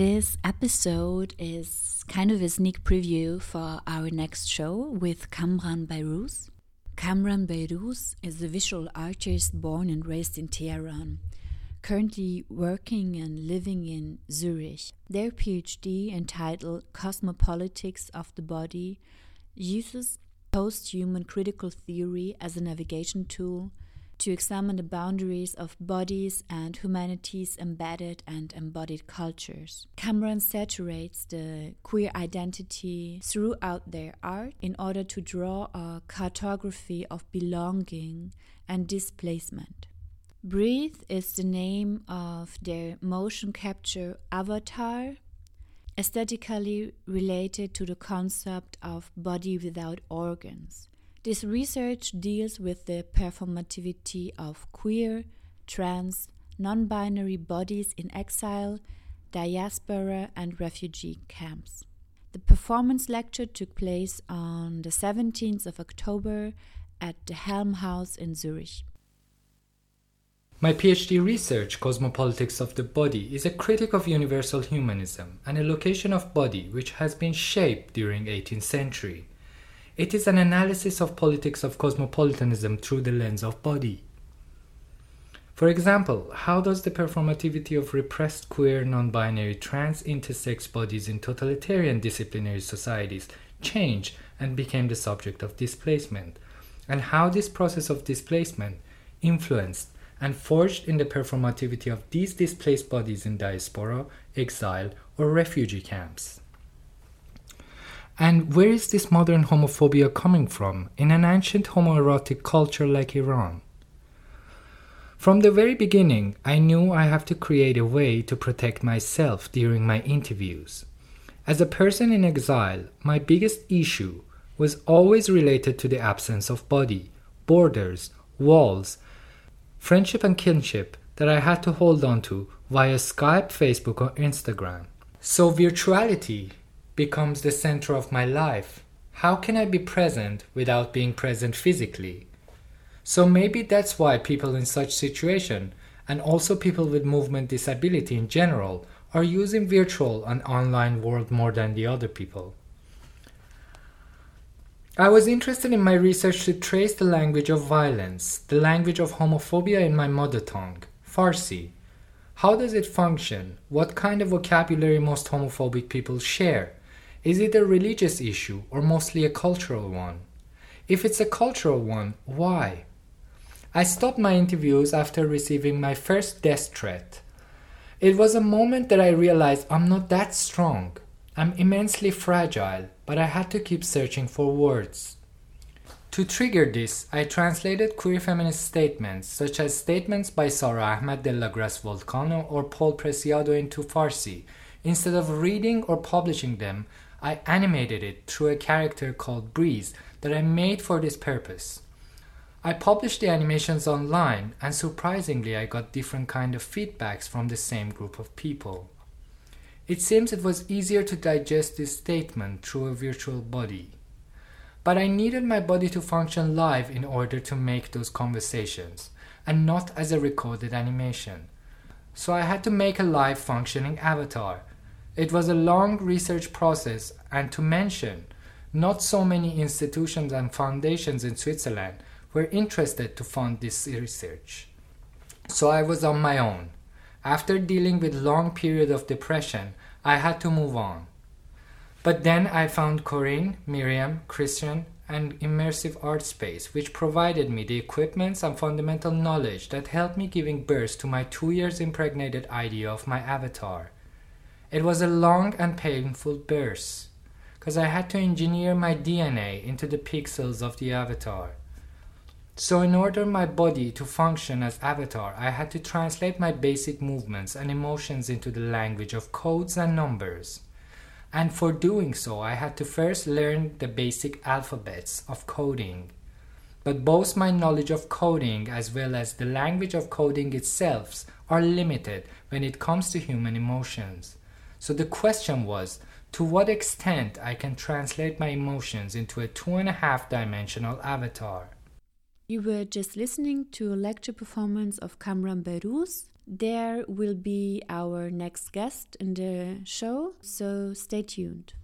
This episode is kind of a sneak preview for our next show with Kamran Behrouz. Kamran Behrouz is a visual artist born and raised in Tehran, currently working and living in Zurich. Their PhD, entitled Cosmopolitics of the Body, uses post human critical theory as a navigation tool to examine the boundaries of bodies and humanity's embedded and embodied cultures. Kamran saturates the queer identity throughout their art in order to draw a cartography of belonging and displacement. Breathe is the name of their motion capture avatar, aesthetically related to the concept of body without organs. This research deals with the performativity of queer, trans, non binary bodies in exile, diaspora, and refugee camps. The performance lecture took place on the 17th of October at the Helmhaus in Zurich. My PhD research, Cosmopolitics of the Body, is a critic of universal humanism and a location of body which has been shaped during 18th century. It is an analysis of politics of cosmopolitanism through the lens of body. For example, how does the performativity of repressed queer, non binary, trans, intersex bodies in totalitarian disciplinary societies change and became the subject of displacement? And how this process of displacement influenced and forged in the performativity of these displaced bodies in diaspora, exile, or refugee camps? And where is this modern homophobia coming from in an ancient homoerotic culture like Iran? From the very beginning, I knew I have to create a way to protect myself during my interviews. As a person in exile, my biggest issue was always related to the absence of body, borders, walls, friendship, and kinship that I had to hold on to via Skype, Facebook, or Instagram. So, virtuality becomes the center of my life. How can I be present without being present physically? So maybe that's why people in such situation and also people with movement disability in general are using virtual and online world more than the other people. I was interested in my research to trace the language of violence, the language of homophobia in my mother tongue, Farsi. How does it function? What kind of vocabulary most homophobic people share? Is it a religious issue or mostly a cultural one? If it's a cultural one, why? I stopped my interviews after receiving my first death threat. It was a moment that I realized I'm not that strong. I'm immensely fragile, but I had to keep searching for words. To trigger this, I translated queer feminist statements, such as statements by Sara Ahmed Del LaGrace Volcano or Paul Preciado into Farsi. Instead of reading or publishing them, I animated it through a character called Breeze that I made for this purpose. I published the animations online and surprisingly I got different kind of feedbacks from the same group of people. It seems it was easier to digest this statement through a virtual body. But I needed my body to function live in order to make those conversations and not as a recorded animation. So I had to make a live functioning avatar it was a long research process, and to mention, not so many institutions and foundations in Switzerland were interested to fund this research. So I was on my own. After dealing with long period of depression, I had to move on. But then I found Corinne, Miriam, Christian, and Immersive Art Space, which provided me the equipments and fundamental knowledge that helped me giving birth to my two years impregnated idea of my avatar. It was a long and painful birth, because I had to engineer my DNA into the pixels of the avatar. So, in order my body to function as avatar, I had to translate my basic movements and emotions into the language of codes and numbers. And for doing so, I had to first learn the basic alphabets of coding. But both my knowledge of coding as well as the language of coding itself are limited when it comes to human emotions. So the question was to what extent I can translate my emotions into a two and a half dimensional avatar. You were just listening to a lecture performance of Kamran Behrouz. There will be our next guest in the show, so stay tuned.